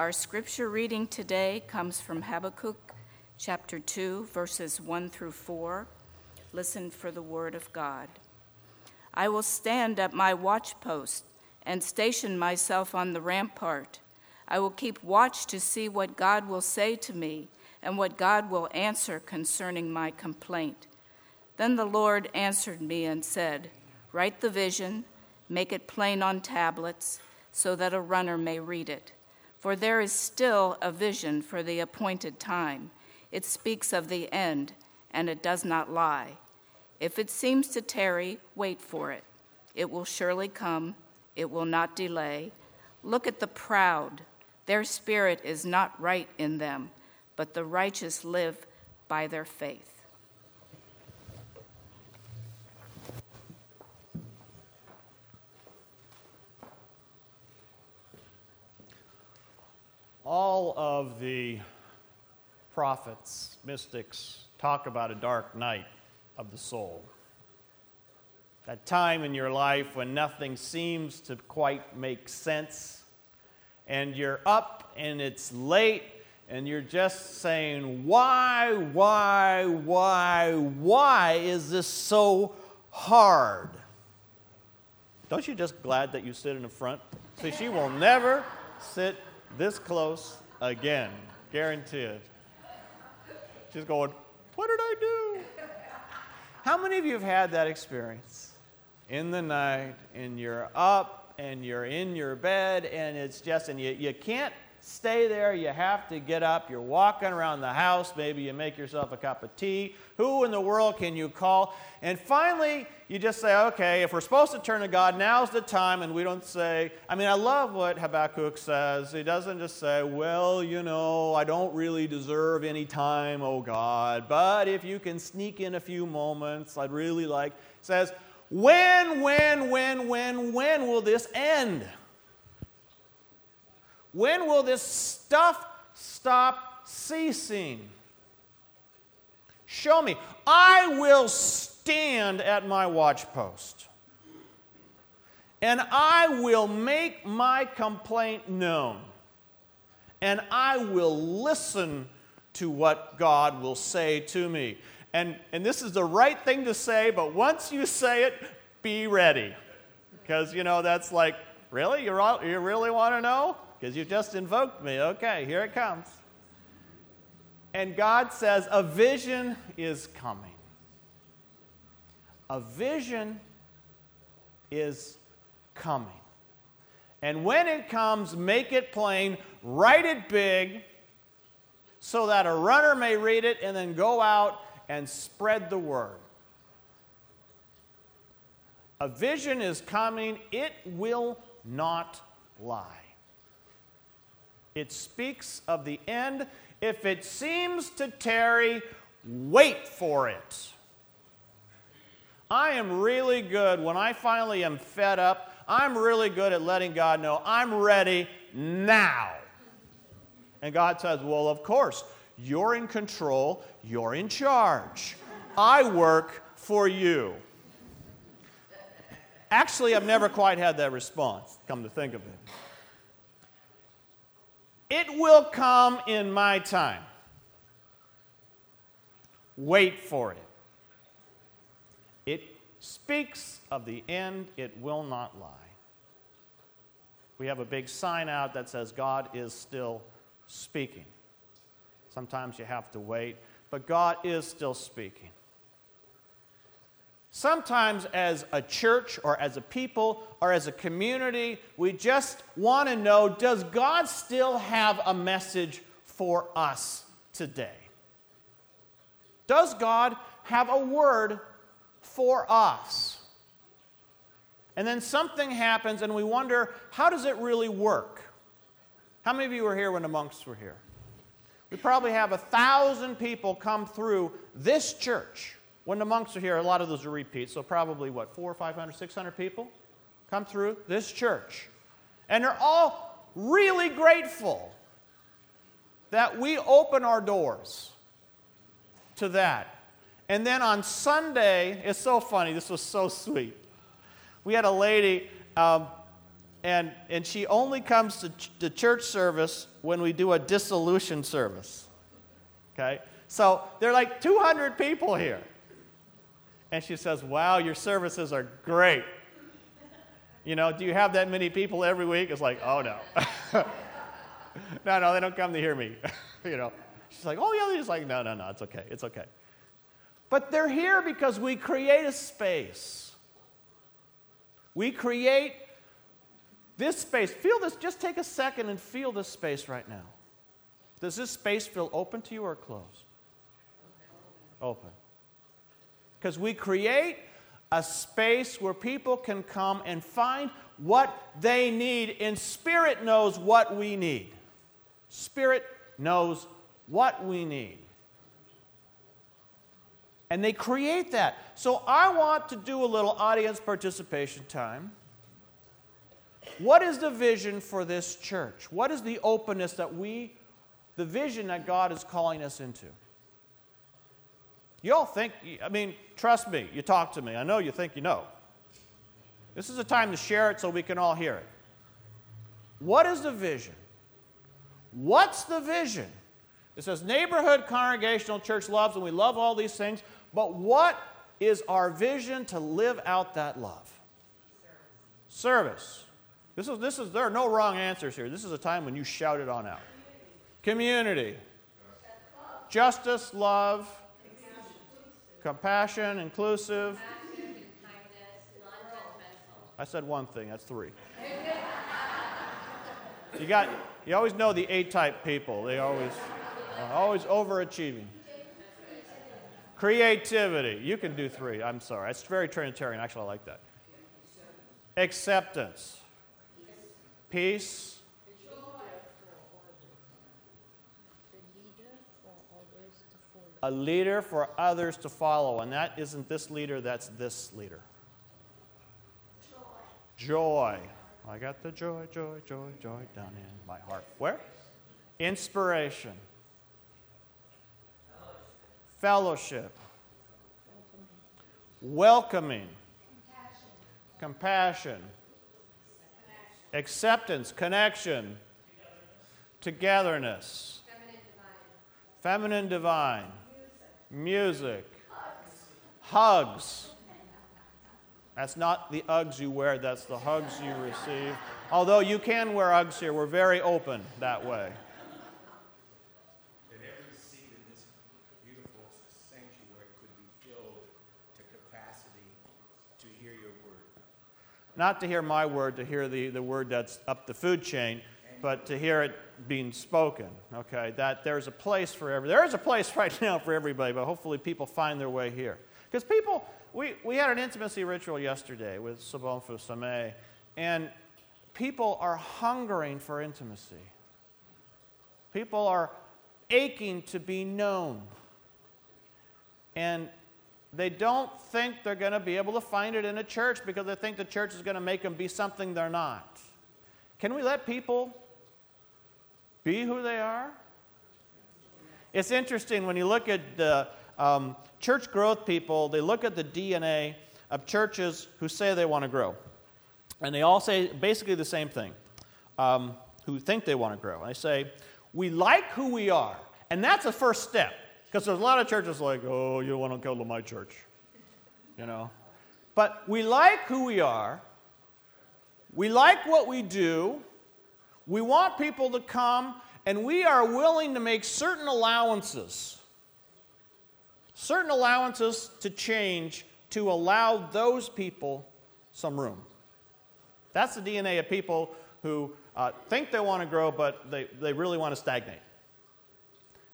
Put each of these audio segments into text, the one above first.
Our scripture reading today comes from Habakkuk chapter 2, verses 1 through 4. Listen for the word of God. I will stand at my watchpost and station myself on the rampart. I will keep watch to see what God will say to me and what God will answer concerning my complaint. Then the Lord answered me and said, Write the vision, make it plain on tablets, so that a runner may read it. For there is still a vision for the appointed time. It speaks of the end, and it does not lie. If it seems to tarry, wait for it. It will surely come, it will not delay. Look at the proud. Their spirit is not right in them, but the righteous live by their faith. All of the prophets, mystics, talk about a dark night of the soul. That time in your life when nothing seems to quite make sense, and you're up and it's late, and you're just saying, Why, why, why, why is this so hard? Don't you just glad that you sit in the front? See, she will never sit this close again, guaranteed. She's going, What did I do? How many of you have had that experience? In the night, and you're up and you're in your bed, and it's just, and you, you can't stay there. You have to get up. You're walking around the house. Maybe you make yourself a cup of tea. Who in the world can you call? And finally, you just say, okay, if we're supposed to turn to God, now's the time. And we don't say, I mean, I love what Habakkuk says. He doesn't just say, well, you know, I don't really deserve any time, oh God. But if you can sneak in a few moments, I'd really like. says, when, when, when, when, when will this end? When will this stuff stop ceasing? Show me. I will stand at my watchpost and I will make my complaint known and I will listen to what God will say to me. And, and this is the right thing to say, but once you say it, be ready. Because, you know, that's like, really? You're all, you really want to know? Because you just invoked me. Okay, here it comes. And God says, A vision is coming. A vision is coming. And when it comes, make it plain, write it big, so that a runner may read it and then go out and spread the word. A vision is coming, it will not lie. It speaks of the end. If it seems to tarry, wait for it. I am really good when I finally am fed up. I'm really good at letting God know I'm ready now. And God says, Well, of course, you're in control, you're in charge. I work for you. Actually, I've never quite had that response, come to think of it. It will come in my time. Wait for it. It speaks of the end, it will not lie. We have a big sign out that says God is still speaking. Sometimes you have to wait, but God is still speaking. Sometimes, as a church or as a people or as a community, we just want to know does God still have a message for us today? Does God have a word for us? And then something happens, and we wonder how does it really work? How many of you were here when the monks were here? We probably have a thousand people come through this church when the monks are here, a lot of those are repeats, so probably what, four, 500, 600 people come through this church. And they're all really grateful that we open our doors to that. And then on Sunday, it's so funny, this was so sweet. We had a lady, um, and, and she only comes to ch- the church service when we do a dissolution service. Okay? So there are like 200 people here. And she says, Wow, your services are great. You know, do you have that many people every week? It's like, Oh, no. no, no, they don't come to hear me. you know, she's like, Oh, yeah, they're just like, No, no, no, it's okay. It's okay. But they're here because we create a space. We create this space. Feel this, just take a second and feel this space right now. Does this space feel open to you or closed? Open. Because we create a space where people can come and find what they need, and Spirit knows what we need. Spirit knows what we need. And they create that. So I want to do a little audience participation time. What is the vision for this church? What is the openness that we, the vision that God is calling us into? You all think, I mean, trust me, you talk to me. I know you think you know. This is a time to share it so we can all hear it. What is the vision? What's the vision? It says neighborhood congregational church loves, and we love all these things, but what is our vision to live out that love? Service. This is, this is, there are no wrong answers here. This is a time when you shout it on out. Community. Justice, love, compassion, inclusive. I said one thing, that's three. You got you always know the A type people. They always uh, always overachieving. Creativity. You can do three. I'm sorry. It's very Trinitarian. Actually, I like that. Acceptance. Peace. A leader for others to follow. And that isn't this leader, that's this leader. Joy. Joy. I got the joy, joy, joy, joy down in my heart. Where? Inspiration. Fellowship. Welcoming. Compassion. Acceptance. Connection. Togetherness. Feminine divine music, hugs. That's not the Uggs you wear, that's the hugs you receive. Although you can wear Uggs here, we're very open that way. And every seat in this beautiful sanctuary could be filled to capacity to hear your word. Not to hear my word, to hear the, the word that's up the food chain, but to hear it being spoken, okay? That there's a place for every, there is a place right now for everybody, but hopefully people find their way here. Because people, we, we had an intimacy ritual yesterday with Sobonfu Somé, and people are hungering for intimacy. People are aching to be known. And they don't think they're going to be able to find it in a church because they think the church is going to make them be something they're not. Can we let people be who they are? It's interesting when you look at the um, church growth people, they look at the DNA of churches who say they want to grow. And they all say basically the same thing um, who think they want to grow. And they say, We like who we are. And that's the first step. Because there's a lot of churches like, Oh, you want to go to my church. You know? But we like who we are. We like what we do. We want people to come, and we are willing to make certain allowances, certain allowances to change to allow those people some room. That's the DNA of people who uh, think they want to grow, but they, they really want to stagnate.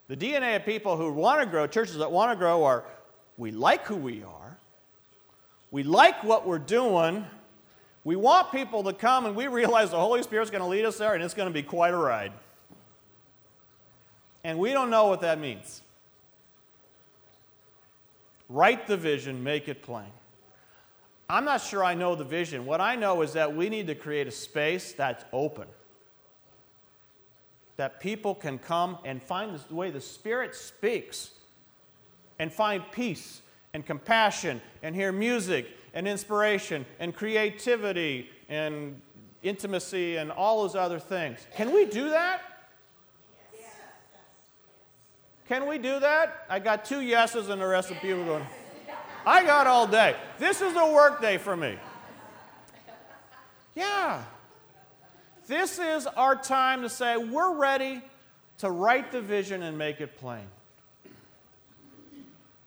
The DNA of people who want to grow, churches that want to grow, are we like who we are, we like what we're doing, we want people to come and we realize the Holy Spirit's going to lead us there and it's going to be quite a ride. And we don't know what that means. Write the vision, make it plain. I'm not sure I know the vision. What I know is that we need to create a space that's open. That people can come and find the way the Spirit speaks and find peace and compassion and hear music and inspiration and creativity and intimacy and all those other things. Can we do that? Can we do that? I got two yeses and the rest of people going, I got all day. This is a work day for me. Yeah. This is our time to say, we're ready to write the vision and make it plain.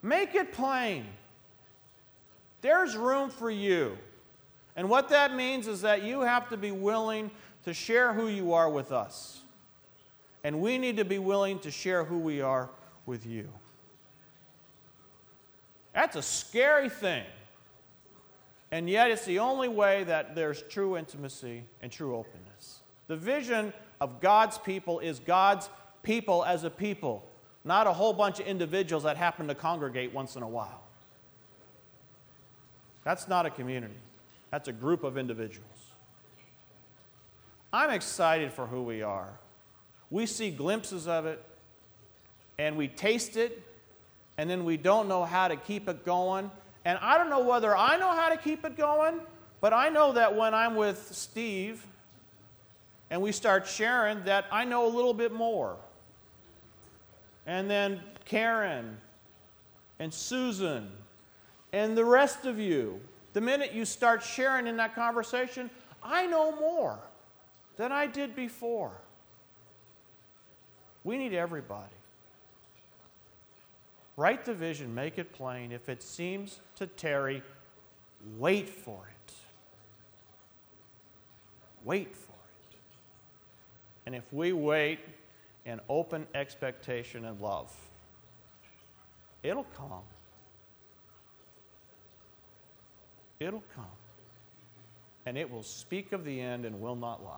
Make it plain. There's room for you. And what that means is that you have to be willing to share who you are with us. And we need to be willing to share who we are with you. That's a scary thing. And yet, it's the only way that there's true intimacy and true openness. The vision of God's people is God's people as a people, not a whole bunch of individuals that happen to congregate once in a while. That's not a community, that's a group of individuals. I'm excited for who we are. We see glimpses of it, and we taste it, and then we don't know how to keep it going. And I don't know whether I know how to keep it going, but I know that when I'm with Steve and we start sharing, that I know a little bit more. And then Karen and Susan and the rest of you, the minute you start sharing in that conversation, I know more than I did before. We need everybody. Write the vision, make it plain. If it seems to tarry, wait for it. Wait for it. And if we wait in open expectation and love, it'll come. It'll come. And it will speak of the end and will not lie.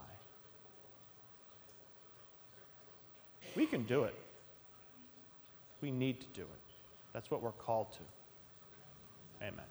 We can do it. We need to do it. That's what we're called to. Amen.